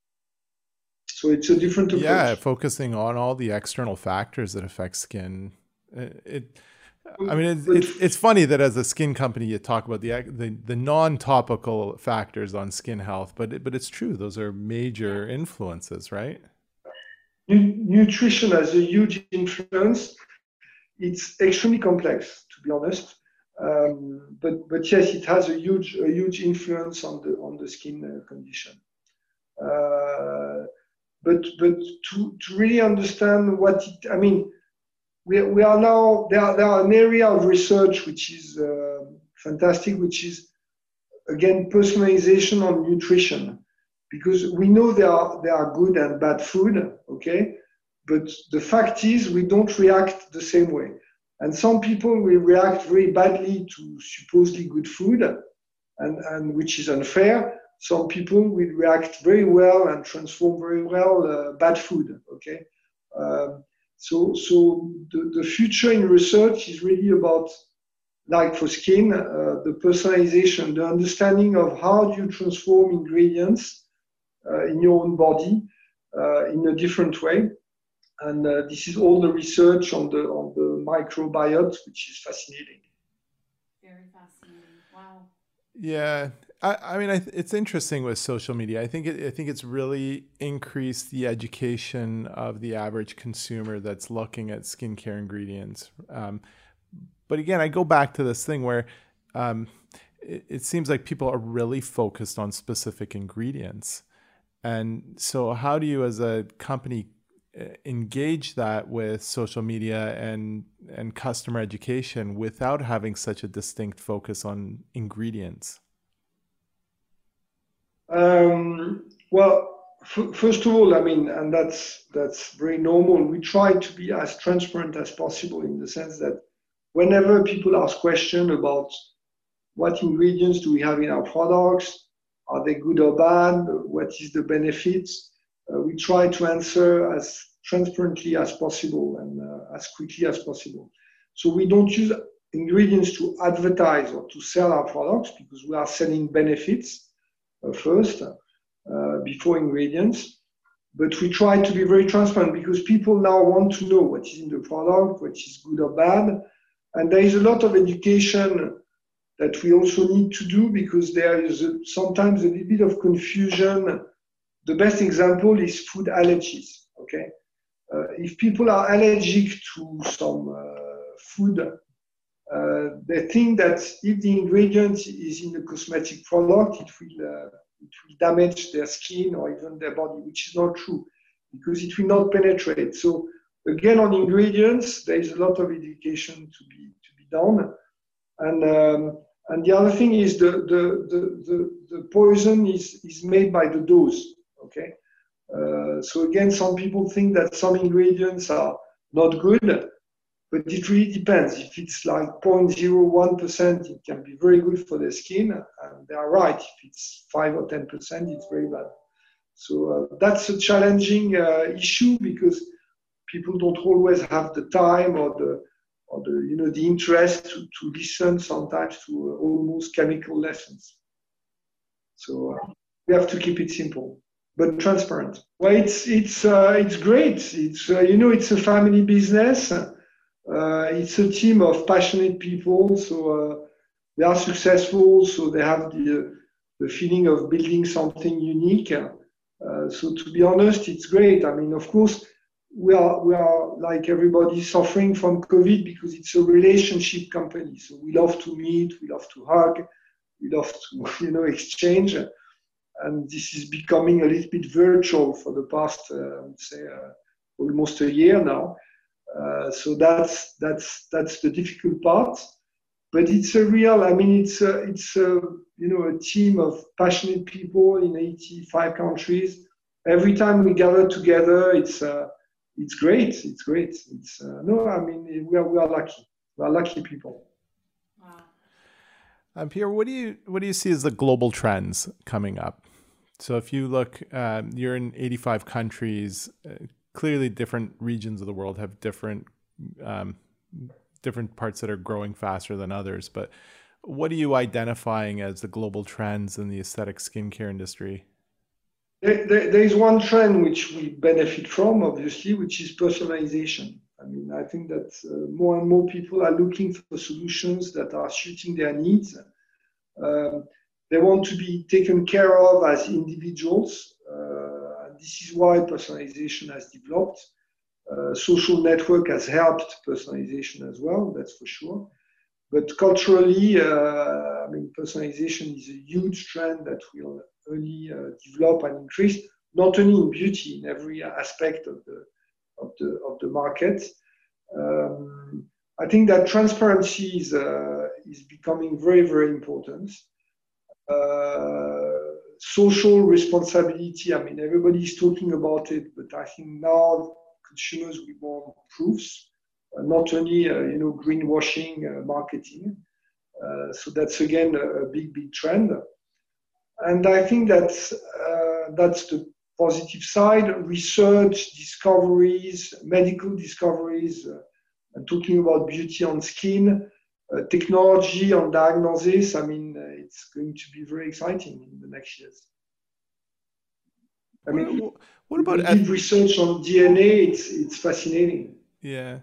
So it's a different approach. Yeah, focusing on all the external factors that affect skin. It, it I mean, it's, it's, it's funny that as a skin company you talk about the the, the non-topical factors on skin health, but it, but it's true; those are major influences, right? Nutrition has a huge influence. It's extremely complex, to be honest, um, but but yes, it has a huge a huge influence on the on the skin uh, condition. Uh, but but to, to really understand what it, I mean, we, we are now there are, there are an area of research which is uh, fantastic, which is again personalization on nutrition, because we know there are there are good and bad food, okay, but the fact is we don't react the same way, and some people will react very badly to supposedly good food, and and which is unfair some people will react very well and transform very well uh, bad food. Okay, um, so so the, the future in research is really about like for skin, uh, the personalization, the understanding of how do you transform ingredients uh, in your own body uh, in a different way. And uh, this is all the research on the on the microbiota, which is fascinating. Very fascinating. Wow. Yeah, I, I mean, I it's interesting with social media. I think it, I think it's really increased the education of the average consumer that's looking at skincare ingredients. Um, but again, I go back to this thing where um, it, it seems like people are really focused on specific ingredients, and so how do you, as a company, engage that with social media and and customer education without having such a distinct focus on ingredients? Um, well, f- first of all, I mean, and that's that's very normal. We try to be as transparent as possible in the sense that whenever people ask questions about what ingredients do we have in our products, are they good or bad, what is the benefits, uh, we try to answer as transparently as possible and uh, as quickly as possible. So we don't use ingredients to advertise or to sell our products because we are selling benefits first uh, before ingredients. But we try to be very transparent because people now want to know what is in the product, what is good or bad. And there is a lot of education that we also need to do because there is a, sometimes a little bit of confusion. The best example is food allergies. Okay, uh, if people are allergic to some uh, food, uh, they think that if the ingredient is in a cosmetic product, it will, uh, it will damage their skin or even their body, which is not true because it will not penetrate. So again, on ingredients, there is a lot of education to be to be done, and um, and the other thing is the the, the, the, the poison is is made by the dose. Okay, uh, so again, some people think that some ingredients are not good but it really depends. If it's like 0.01%, it can be very good for the skin, and they are right. If it's 5 or 10%, it's very bad. So uh, that's a challenging uh, issue because people don't always have the time or the or the you know the interest to, to listen sometimes to uh, almost chemical lessons. So uh, we have to keep it simple but transparent. Well, it's it's uh, it's great. It's uh, you know it's a family business. Uh, it's a team of passionate people, so uh, they are successful, so they have the, the feeling of building something unique. Uh, so to be honest, it's great. I mean, of course, we are we are like everybody suffering from COVID because it's a relationship company. So we love to meet, we love to hug, we love to you know exchange, and this is becoming a little bit virtual for the past uh, say uh, almost a year now. Uh, so that's that's that's the difficult part, but it's a real. I mean, it's a, it's a, you know a team of passionate people in 85 countries. Every time we gather together, it's uh, it's great. It's great. It's uh, no, I mean we are we are lucky. We are lucky people. Um, Pierre, what do you what do you see as the global trends coming up? So if you look, um, you're in 85 countries. Clearly, different regions of the world have different um, different parts that are growing faster than others. But what are you identifying as the global trends in the aesthetic skincare industry? There, there, is one trend which we benefit from, obviously, which is personalization. I mean, I think that uh, more and more people are looking for solutions that are suiting their needs. Um, they want to be taken care of as individuals. Uh, this is why personalization has developed. Uh, social network has helped personalization as well, that's for sure. But culturally, uh, I mean, personalization is a huge trend that will only uh, develop and increase, not only in beauty, in every aspect of the of the of the market. Um, I think that transparency is uh, is becoming very very important. Uh, social responsibility. I mean, everybody is talking about it, but I think now consumers we want proofs, uh, not only uh, you know greenwashing uh, marketing. so that's again a, big big trend and I think that's uh, that's the positive side. Research, discoveries, medical discoveries, uh, and talking about beauty on skin, uh, technology on diagnosis. I mean, uh, it's going to be very exciting in the next years. I mean, what, what about eth- research on DNA? It's it's fascinating. Yeah.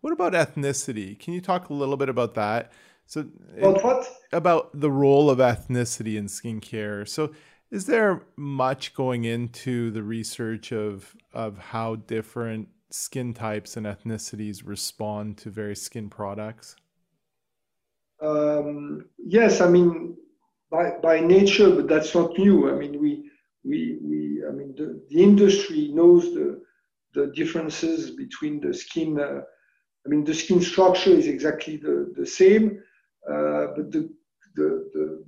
What about ethnicity? Can you talk a little bit about that? So about what? About the role of ethnicity in skincare. So is there much going into the research of of how different skin types and ethnicities respond to various skin products? Um, yes, I mean by by nature, but that's not new. I mean we we we I mean the, the industry knows the the differences between the skin. Uh, I mean the skin structure is exactly the, the same, uh, but the, the, the,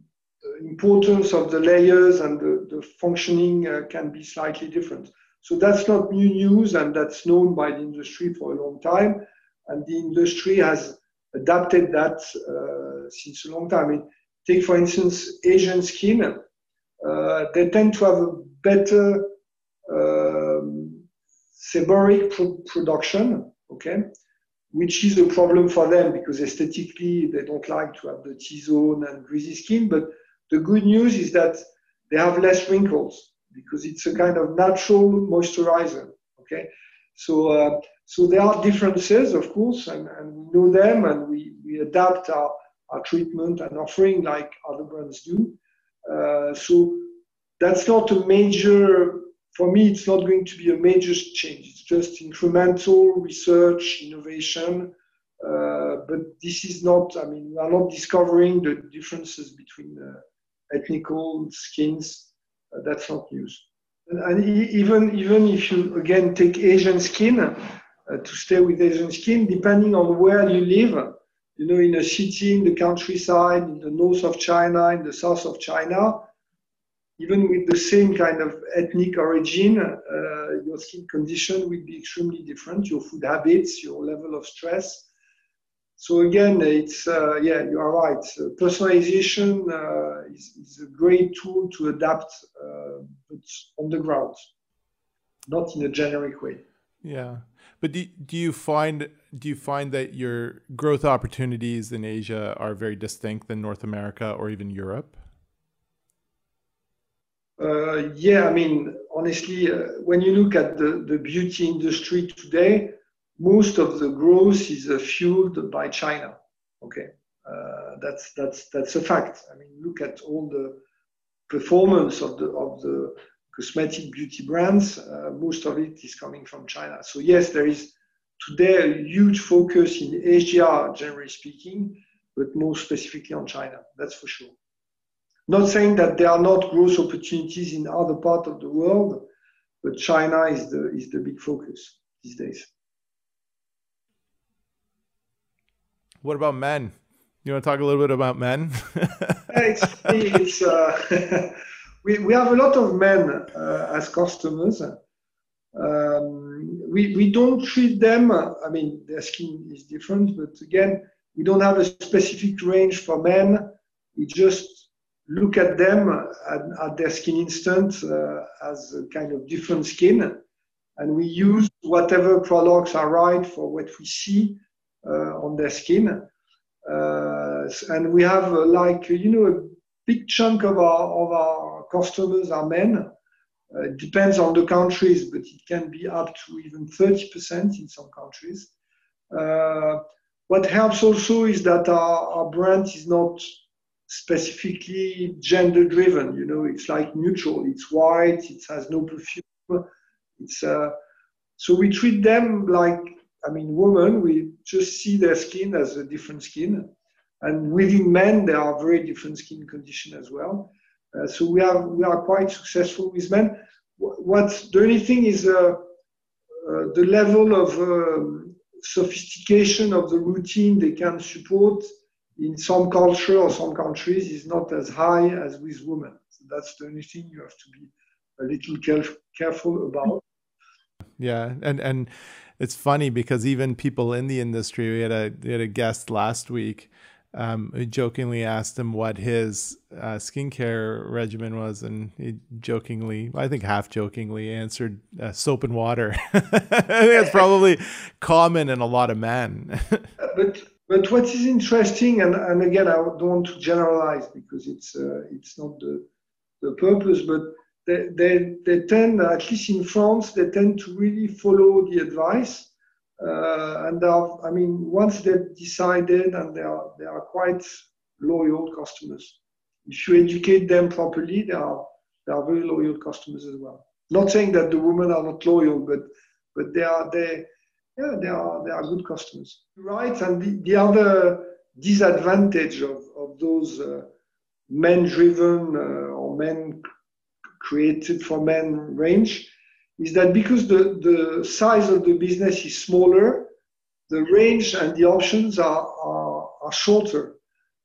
importance of the layers and the, the functioning uh, can be slightly different. So that's not new news, and that's known by the industry for a long time. And the industry has adapted that uh, since a long time. Take, for instance, Asian skin. Uh, they tend to have a better um, seborrheic pro- production, okay? which is a problem for them because aesthetically they don't like to have the T-zone and greasy skin. But the good news is that they have less wrinkles because it's a kind of natural moisturizer. Okay, so uh, so there are differences, of course, and, and we know them, and we, we adapt our, our treatment and offering like other brands do. Uh, so that's not a major for me, it's not going to be a major change. It's just incremental research, innovation. Uh, but this is not, I mean, we are not discovering the differences between uh, ethnical skins. Uh, that's not news. And, even, even if you, again, take Asian skin, uh, to stay with Asian skin, depending on where you live, you know, in a city, in the countryside, in the north of China, in the south of China, even with the same kind of ethnic origin, uh, your skin condition will be extremely different, your food habits, your level of stress. So again, it's, uh, yeah, you are right. Personalization uh, is, is, a great tool to adapt, uh, but on the ground, not in a generic way. Yeah. But do, do you find do you find that your growth opportunities in Asia are very distinct than North America or even Europe? Uh, yeah, I mean, honestly, uh, when you look at the, the beauty industry today, most of the growth is uh, fueled by China. Okay, uh, that's that's that's a fact. I mean, look at all the performance of the of the cosmetic beauty brands, uh, most of it is coming from China. So yes, there is today a huge focus in Asia, generally speaking, but more specifically on China. That's for sure. Not saying that there are not growth opportunities in other parts of the world, but China is the is the big focus these days. What about men? You want to talk a little bit about men? it's, it's uh, we, we have a lot of men uh, as customers. Um, we, we don't treat them, I mean, their skin is different, but again, we don't have a specific range for men. We just look at them at, at their skin instant uh, as a kind of different skin. And we use whatever products are right for what we see on their skin. Uh, and we have uh, like, you know, a big chunk of our, of our customers are men. Uh, it depends on the countries, but it can be up to even 30% in some countries. Uh, what helps also is that our, our brand is not specifically gender driven. You know, it's like neutral. It's white. It has no perfume. It's uh, so we treat them like I mean, women. We just see their skin as a different skin, and within men there are very different skin conditions as well. Uh, so we are we are quite successful with men. What the only thing is uh, uh, the level of um, sophistication of the routine they can support in some culture or some countries is not as high as with women. So that's the only thing you have to be a little caref- careful about. Yeah, and and it's funny because even people in the industry, we had a we had a guest last week um, we jokingly asked him what his uh, skincare regimen was, and he jokingly, I think half jokingly, answered uh, soap and water. I think that's probably common in a lot of men. but but what is interesting, and, and again, I don't want to generalize because it's uh, it's not the the purpose, but they, they tend, at least in France, they tend to really follow the advice uh, and are, I mean, once they've decided and they are, they are quite loyal customers. If you educate them properly, they are, they are very loyal customers as well. Not saying that the women are not loyal, but, but they are, they, yeah, they are, they are good customers. Right. And the, the other disadvantage of, of those uh, men driven uh, or men created for men range is that because the, the size of the business is smaller, the range and the options are, are, are shorter.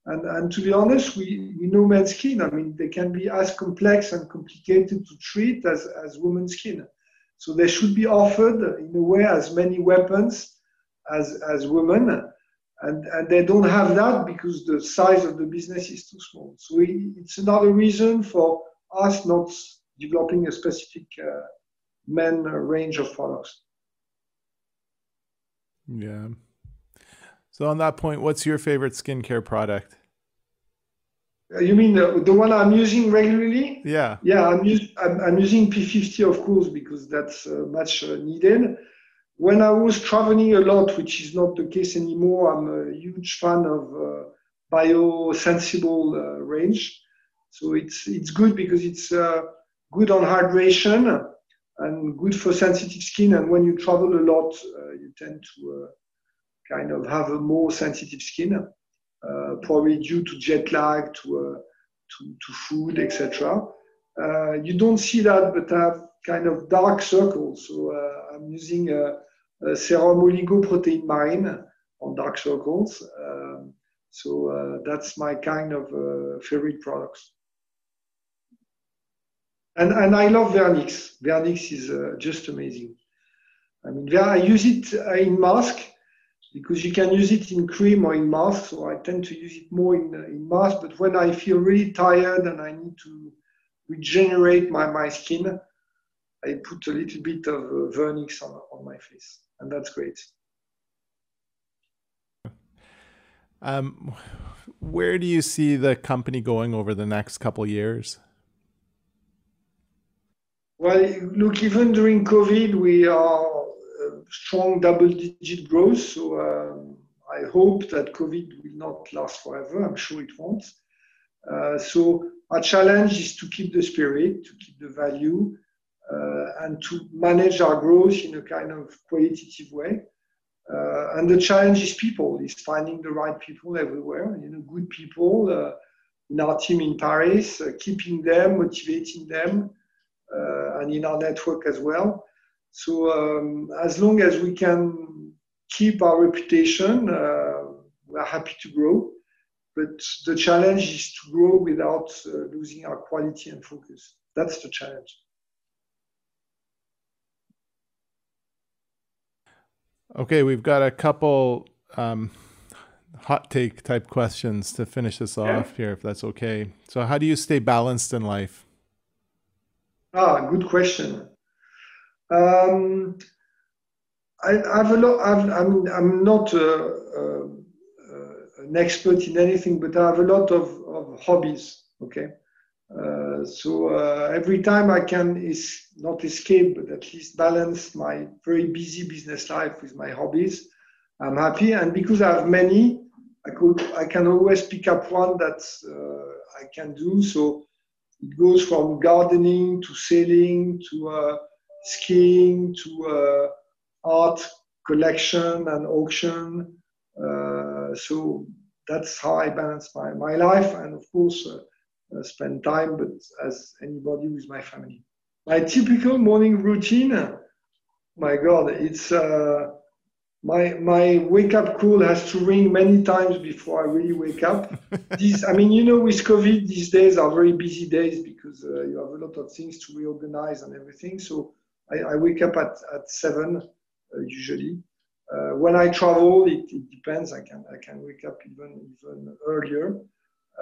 And, and to be honest, we, we know men's skin. I mean, they can be as complex and complicated to treat as, as women's skin. So they should be offered, in a way, as many weapons as, as women. And, and they don't have that because the size of the business is too small. So it's another reason for us not developing a specific uh, men range of products. Yeah. So on that point, what's your favorite skincare product? Uh, you mean the, the one I'm using regularly? Yeah. Yeah, I'm, use, I'm, I'm using P50 of course because that's uh, much uh, needed. When I was traveling a lot, which is not the case anymore, I'm a huge fan of uh, biosensible uh, range. So it's it's good because it's uh, good on hydration and good for sensitive skin. And when you travel a lot, uh, you tend to uh, kind of have a more sensitive skin, uh, probably due to jet lag, to to, to food, etc. you don't see that, but I have kind of dark circles. So I'm using a, a serum oligoprotein marine on dark circles. Um, so uh, that's my kind of uh, favorite products. And, and I love Vernix. Vernix is uh, just amazing. I mean, I use it uh, in mask because you can use it in cream or in mask. So I tend to use it more in, uh, in mask. But when I feel really tired and I need to regenerate my, my skin, I put a little bit of uh, Vernix on, on my face. And that's great. Um, where do you see the company going over the next couple years? Well, look, even during COVID, we are uh, strong double-digit growth. So um, I hope that COVID will not last forever. I'm sure it won't. Uh, so our challenge is to keep the spirit, to keep the value, uh, and to manage our growth in a kind of qualitative way. Uh, and the challenge is people, is finding the right people everywhere, you know, good people uh, in our team in Paris, uh, keeping them, motivating them, and in our network as well. So um, as long as we can keep our reputation, uh, we're happy to grow. But the challenge is to grow without uh, losing our quality and focus. That's the challenge. Okay, we've got a couple um, hot take type questions to finish this off yeah. here, if that's okay. So, how do you stay balanced in life? Ah, good question. Um, I, have a lot. I've, I'm I'm not uh, uh, an expert in anything, but I have a lot of, of hobbies. Okay, uh, so uh, every time I can is not escape, but at least balance my very busy business life with my hobbies. I'm happy, and because I have many, I could I can always pick up one that uh, I can do. So it goes from gardening to sailing to uh, skiing to uh, art collection and auction. Uh, so that's how I balance my, my life, and of course uh, spend time, but as anybody with my family. My typical morning routine, my God, it's uh, my my wake up call has to ring many times before I really wake up. these, I mean, you know, with COVID, these days are very busy days because uh, you have a lot of things to reorganize and everything. So I, I wake up at at seven uh, usually. Uh, when I travel, it, it, depends. I can I can wake up even even earlier.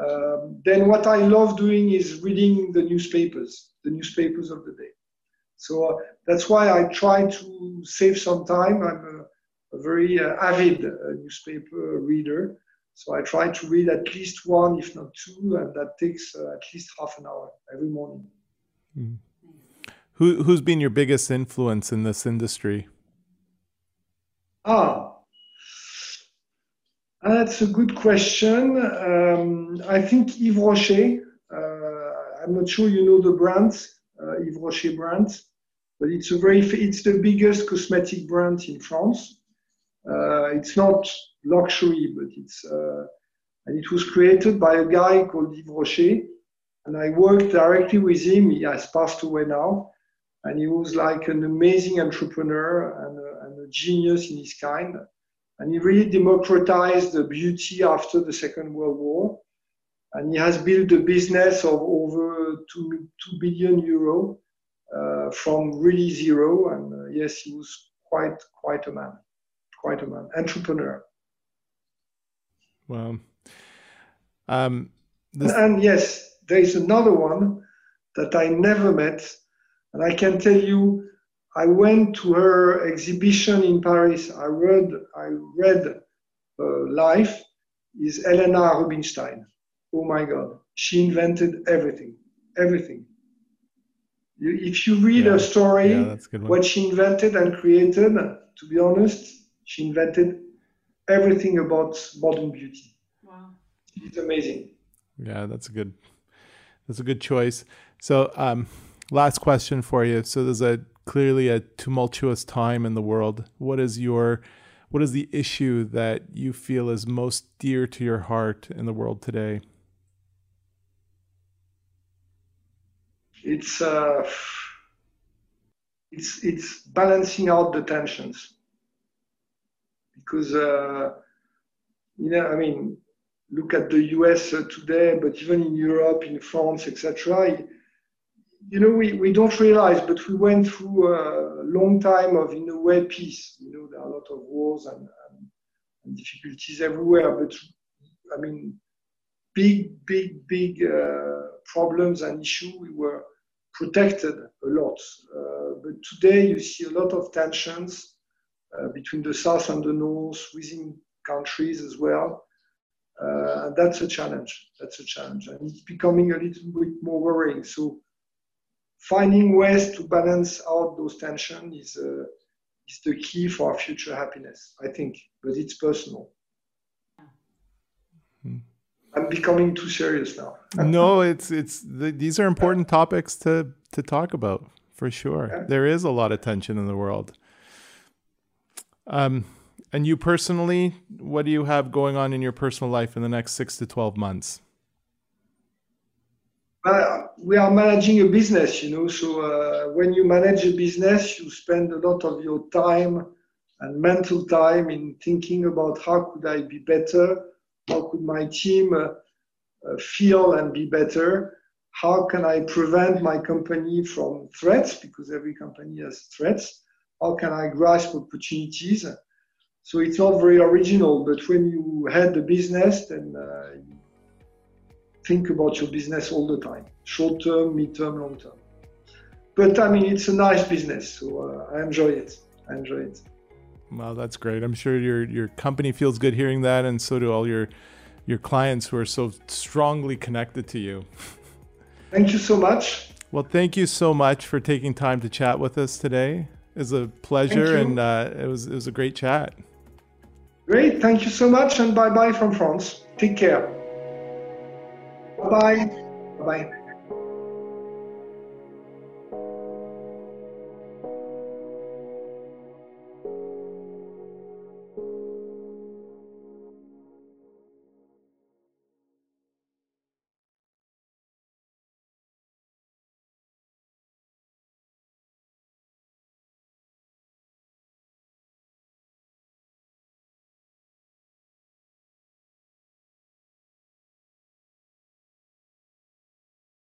Um, then what I love doing is reading the newspapers, the newspapers of the day. So uh, that's why I try to save some time. I'm a, very uh, avid uh, newspaper reader. So I try to read at least one, if not two, and that takes uh, at least half an hour every morning. Mm. Who, who's been your biggest influence in this industry? Ah, that's a good question. Um, I think Yves Rocher. Uh, I'm not sure you know the brand, uh, Yves Rocher brand, but it's a very it's the biggest cosmetic brand in France. Uh, it's not luxury, but it's uh, and it was created by a guy called Yves Rocher, and I worked directly with him. He has passed away now, and he was like an amazing entrepreneur and a, and a genius in his kind and he really democratized the beauty after the Second World War. And he has built a business of over two, 2 billion euro uh, from really zero. And uh, yes, he was quite, quite a man, quite a man, entrepreneur. Well, um, this... and, and yes, there is another one that I never met. And I can tell you, I went to her exhibition in Paris. I read, I read uh, Life is Helena Rubinstein. Oh my God. She invented everything, everything. You, if you read yeah. her story, yeah, what she invented and created, to be honest, she invented everything about modern beauty. Wow. It's amazing. Yeah, that's a good, that's a good choice. So, um, last question for you. So there's a clearly a tumultuous time in the world. What is your what is the issue that you feel is most dear to your heart in the world today? It's uh, it's it's balancing out the tensions because uh, you know I mean look at the US today, but even in Europe, in France, etc you know, we, we don't realize, but we went through a long time of, in a way, peace. You know, there are a lot of wars and, and, and difficulties everywhere, but I mean, big, big, big uh, problems and issues, we were protected a lot. Uh, but today, you see a lot of tensions between the south and the north, within countries as well. Uh, and that's a challenge. That's a challenge. And it's becoming a little bit more worrying. So finding ways to balance out those tensions is, uh, is the key for our future happiness, I think, but it's personal. Hmm. I'm becoming too serious now. no, it's it's the, these are important topics to to talk about for sure. Yeah. There is a lot of tension in the world. Um, and you personally, what do you have going on in your personal life in the next six to 12 months? Uh, we are managing a business, you know. So uh, when you manage a business, you spend a lot of your time and mental time in thinking about how could I be better, how could my team uh, uh feel and be better, how can I prevent my company from threats because every company has threats, how can I grasp opportunities. So it's not very original, but when you head the business, then uh, you think about your business all the time, short term, mid term, long term. But I mean, it's a nice business, so uh, I enjoy it. I enjoy it. Wow, that's great. I'm sure your your company feels good hearing that, and so do all your your clients who are so strongly connected to you. Thank you so much. Well, thank you so much for taking time to chat with us today. It was a pleasure, and uh, it was it was a great chat. Great, thank you so much, and bye bye from France. Take care. Bye bye. Bye bye.